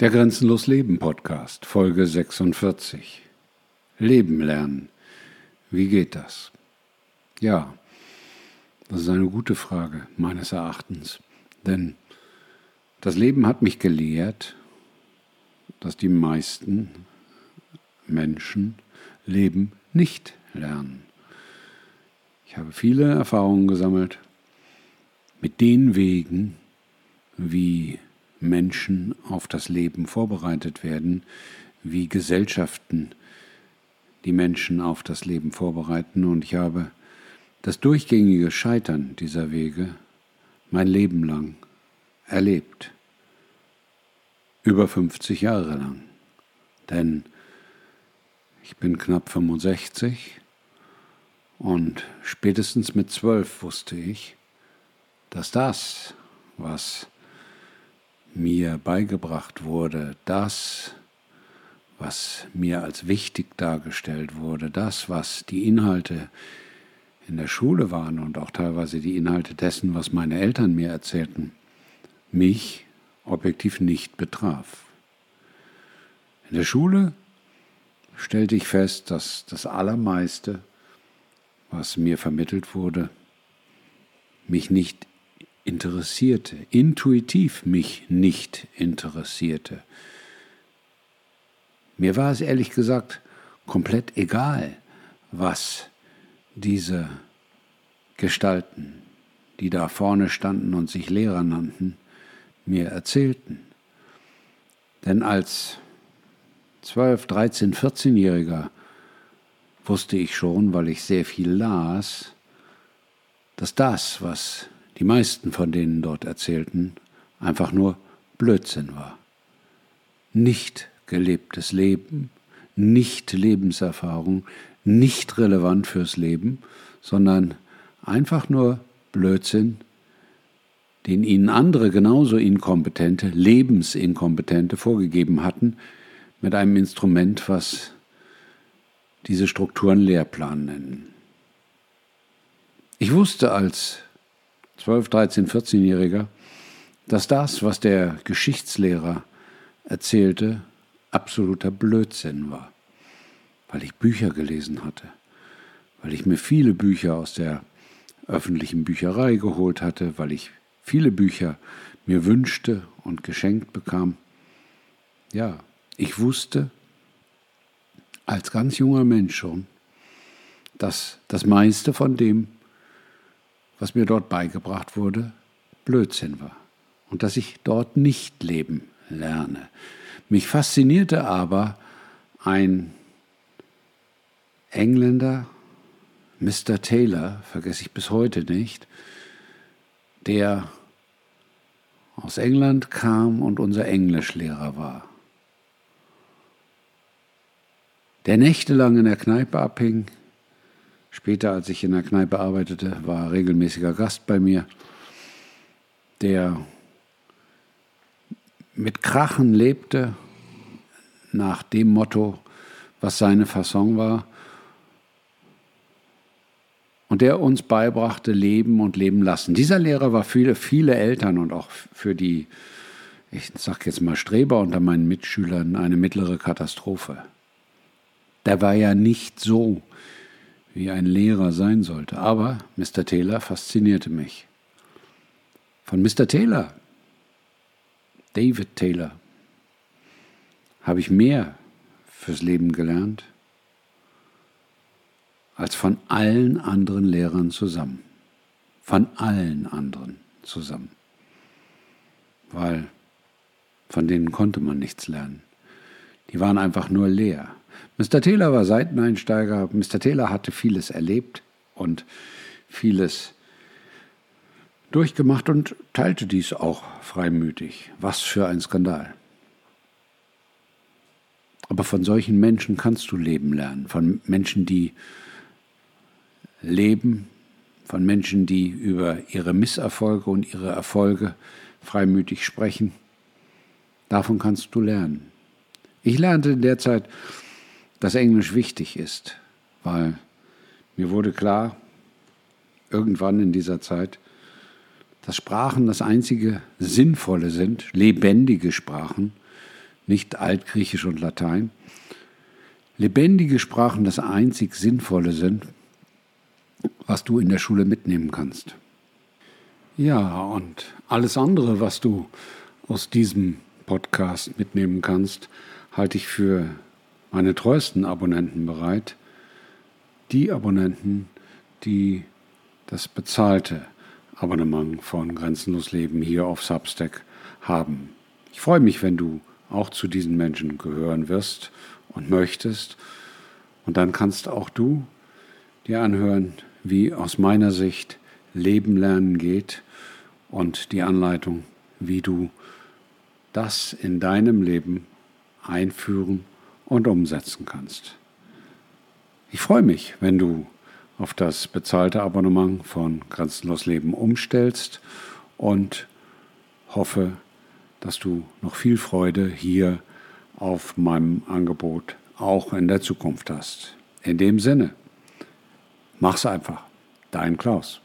Der Grenzenlos Leben Podcast, Folge 46. Leben lernen. Wie geht das? Ja, das ist eine gute Frage meines Erachtens. Denn das Leben hat mich gelehrt, dass die meisten Menschen Leben nicht lernen. Ich habe viele Erfahrungen gesammelt mit den Wegen, wie Menschen auf das Leben vorbereitet werden, wie Gesellschaften die Menschen auf das Leben vorbereiten. Und ich habe das durchgängige Scheitern dieser Wege mein Leben lang erlebt. Über 50 Jahre lang. Denn ich bin knapp 65 und spätestens mit zwölf wusste ich, dass das, was mir beigebracht wurde, das, was mir als wichtig dargestellt wurde, das, was die Inhalte in der Schule waren und auch teilweise die Inhalte dessen, was meine Eltern mir erzählten, mich objektiv nicht betraf. In der Schule stellte ich fest, dass das Allermeiste, was mir vermittelt wurde, mich nicht interessierte, intuitiv mich nicht interessierte. Mir war es ehrlich gesagt komplett egal, was diese Gestalten, die da vorne standen und sich Lehrer nannten, mir erzählten. Denn als 12, 13, 14-Jähriger wusste ich schon, weil ich sehr viel las, dass das, was die meisten von denen dort erzählten, einfach nur Blödsinn war. Nicht gelebtes Leben, nicht Lebenserfahrung, nicht relevant fürs Leben, sondern einfach nur Blödsinn, den ihnen andere genauso inkompetente, lebensinkompetente vorgegeben hatten, mit einem Instrument, was diese Strukturen Lehrplan nennen. Ich wusste als 12, 13, 14-Jähriger, dass das, was der Geschichtslehrer erzählte, absoluter Blödsinn war, weil ich Bücher gelesen hatte, weil ich mir viele Bücher aus der öffentlichen Bücherei geholt hatte, weil ich viele Bücher mir wünschte und geschenkt bekam. Ja, ich wusste als ganz junger Mensch schon, dass das meiste von dem, was mir dort beigebracht wurde, Blödsinn war und dass ich dort nicht leben lerne. Mich faszinierte aber ein Engländer, Mr. Taylor, vergesse ich bis heute nicht, der aus England kam und unser Englischlehrer war. Der nächtelang in der Kneipe abhing, Später, als ich in der Kneipe arbeitete, war er regelmäßiger Gast bei mir, der mit Krachen lebte, nach dem Motto, was seine Fasson war, und der uns beibrachte, leben und leben lassen. Dieser Lehrer war für viele Eltern und auch für die, ich sage jetzt mal Streber unter meinen Mitschülern, eine mittlere Katastrophe. Der war ja nicht so, wie ein Lehrer sein sollte. Aber Mr. Taylor faszinierte mich. Von Mr. Taylor, David Taylor, habe ich mehr fürs Leben gelernt als von allen anderen Lehrern zusammen. Von allen anderen zusammen. Weil von denen konnte man nichts lernen. Die waren einfach nur leer. Mr. Taylor war Seiteneinsteiger. Mr. Taylor hatte vieles erlebt und vieles durchgemacht und teilte dies auch freimütig. Was für ein Skandal. Aber von solchen Menschen kannst du leben lernen, von Menschen, die leben, von Menschen, die über ihre Misserfolge und ihre Erfolge freimütig sprechen. Davon kannst du lernen. Ich lernte in der Zeit dass Englisch wichtig ist, weil mir wurde klar, irgendwann in dieser Zeit, dass Sprachen das einzige Sinnvolle sind, lebendige Sprachen, nicht Altgriechisch und Latein. Lebendige Sprachen das einzig Sinnvolle sind, was du in der Schule mitnehmen kannst. Ja, und alles andere, was du aus diesem Podcast mitnehmen kannst, halte ich für meine treuesten Abonnenten bereit. Die Abonnenten, die das bezahlte Abonnement von Grenzenlos Leben hier auf Substack haben. Ich freue mich, wenn du auch zu diesen Menschen gehören wirst und möchtest. Und dann kannst auch du dir anhören, wie aus meiner Sicht Leben lernen geht und die Anleitung, wie du das in deinem Leben einführen und umsetzen kannst. Ich freue mich, wenn du auf das bezahlte Abonnement von Grenzenlos Leben umstellst und hoffe, dass du noch viel Freude hier auf meinem Angebot auch in der Zukunft hast. In dem Sinne, mach's einfach. Dein Klaus.